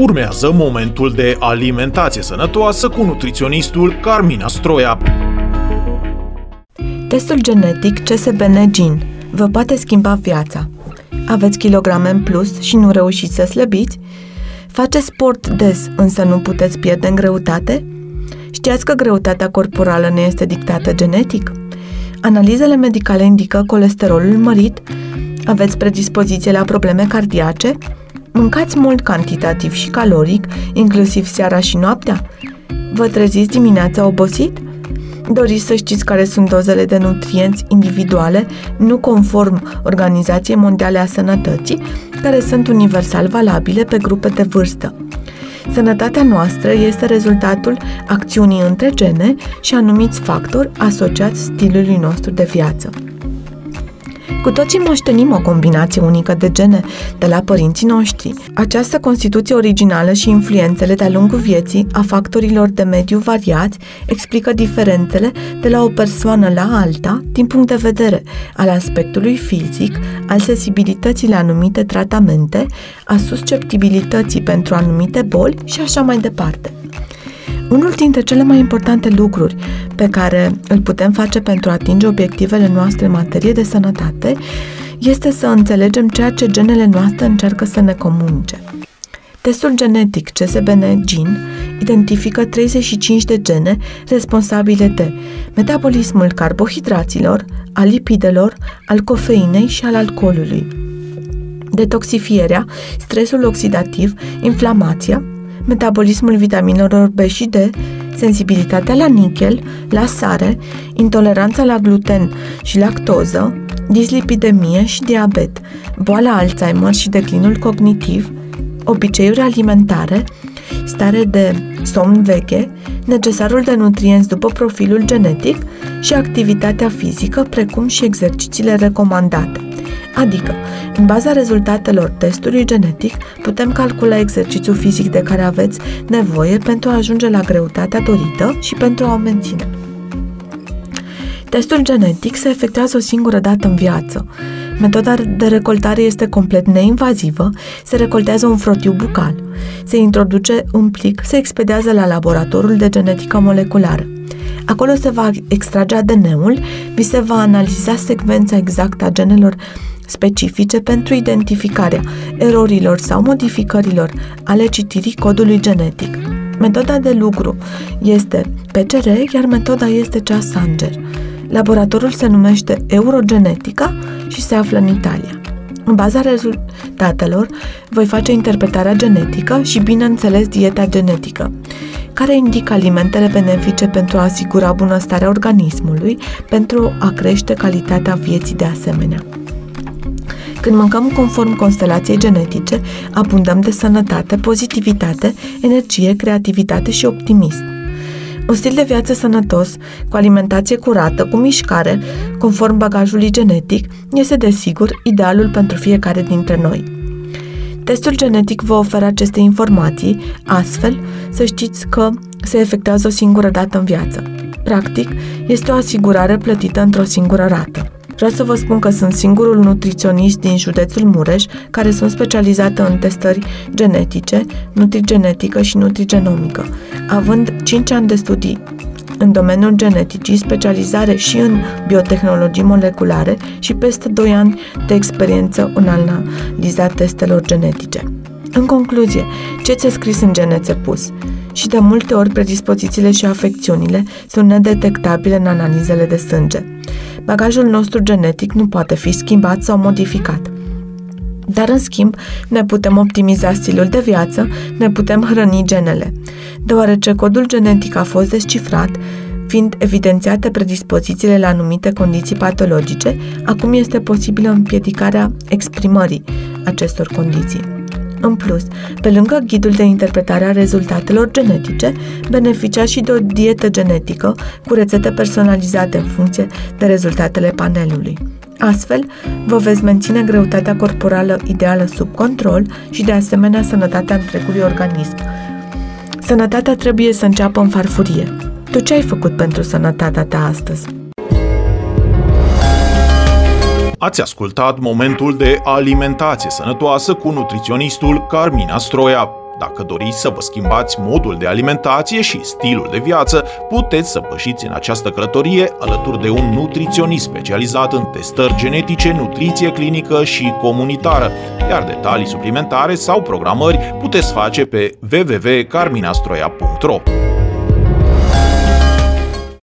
Urmează momentul de alimentație sănătoasă cu nutriționistul Carmina Stroia. Testul genetic CSBN Gin vă poate schimba viața. Aveți kilograme în plus și nu reușiți să slăbiți? Faceți sport des, însă nu puteți pierde în greutate? Știați că greutatea corporală ne este dictată genetic? Analizele medicale indică colesterolul mărit, aveți predispoziție la probleme cardiace, mâncați mult cantitativ și caloric, inclusiv seara și noaptea, vă treziți dimineața obosit – Doriți să știți care sunt dozele de nutrienți individuale, nu conform Organizației Mondiale a Sănătății, care sunt universal valabile pe grupe de vârstă. Sănătatea noastră este rezultatul acțiunii între gene și anumiți factori asociați stilului nostru de viață. Cu toții moștenim o combinație unică de gene de la părinții noștri. Această constituție originală și influențele de-a lungul vieții a factorilor de mediu variați explică diferențele de la o persoană la alta din punct de vedere al aspectului fizic, al sensibilității la anumite tratamente, a susceptibilității pentru anumite boli și așa mai departe. Unul dintre cele mai importante lucruri pe care îl putem face pentru a atinge obiectivele noastre în materie de sănătate este să înțelegem ceea ce genele noastre încearcă să ne comunice. Testul genetic CSBN GIN identifică 35 de gene responsabile de metabolismul carbohidraților, al lipidelor, al cofeinei și al alcoolului, detoxifierea, stresul oxidativ, inflamația, metabolismul vitaminelor B și D, sensibilitatea la nichel, la sare, intoleranța la gluten și lactoză, dislipidemie și diabet, boala Alzheimer și declinul cognitiv, obiceiuri alimentare, stare de somn veche, necesarul de nutrienți după profilul genetic și activitatea fizică, precum și exercițiile recomandate. Adică, în baza rezultatelor testului genetic, putem calcula exercițiul fizic de care aveți nevoie pentru a ajunge la greutatea dorită și pentru a o menține. Testul genetic se efectuează o singură dată în viață. Metoda de recoltare este complet neinvazivă, se recoltează un frotiu bucal, se introduce un plic, se expediază la laboratorul de genetică moleculară. Acolo se va extrage ADN-ul, vi se va analiza secvența exactă a genelor specifice pentru identificarea erorilor sau modificărilor ale citirii codului genetic. Metoda de lucru este PCR, iar metoda este cea Sanger. Laboratorul se numește Eurogenetica și se află în Italia. În baza rezultatelor, voi face interpretarea genetică și, bineînțeles, dieta genetică, care indică alimentele benefice pentru a asigura bunăstarea organismului, pentru a crește calitatea vieții de asemenea. Când mâncăm conform constelației genetice, abundăm de sănătate, pozitivitate, energie, creativitate și optimism. Un stil de viață sănătos, cu alimentație curată, cu mișcare, conform bagajului genetic, este desigur idealul pentru fiecare dintre noi. Testul genetic vă oferă aceste informații, astfel să știți că se efectuează o singură dată în viață. Practic, este o asigurare plătită într-o singură rată. Vreau să vă spun că sunt singurul nutriționist din județul Mureș care sunt specializată în testări genetice, nutrigenetică și nutrigenomică, având 5 ani de studii în domeniul geneticii, specializare și în biotehnologii moleculare și peste 2 ani de experiență în analiza testelor genetice. În concluzie, ce ți-a scris în gene ți pus? Și de multe ori predispozițiile și afecțiunile sunt nedetectabile în analizele de sânge. Bagajul nostru genetic nu poate fi schimbat sau modificat. Dar, în schimb, ne putem optimiza stilul de viață, ne putem hrăni genele. Deoarece codul genetic a fost descifrat, fiind evidențiate predispozițiile la anumite condiții patologice, acum este posibilă împiedicarea exprimării acestor condiții. În plus, pe lângă ghidul de interpretare a rezultatelor genetice, beneficiați și de o dietă genetică cu rețete personalizate în funcție de rezultatele panelului. Astfel, vă veți menține greutatea corporală ideală sub control și, de asemenea, sănătatea întregului organism. Sănătatea trebuie să înceapă în farfurie. Tu ce ai făcut pentru sănătatea ta astăzi? Ați ascultat momentul de alimentație sănătoasă cu nutriționistul Carmina Stroia. Dacă doriți să vă schimbați modul de alimentație și stilul de viață, puteți să pășiți în această călătorie alături de un nutriționist specializat în testări genetice, nutriție clinică și comunitară, iar detalii suplimentare sau programări puteți face pe www.carminastroia.ro.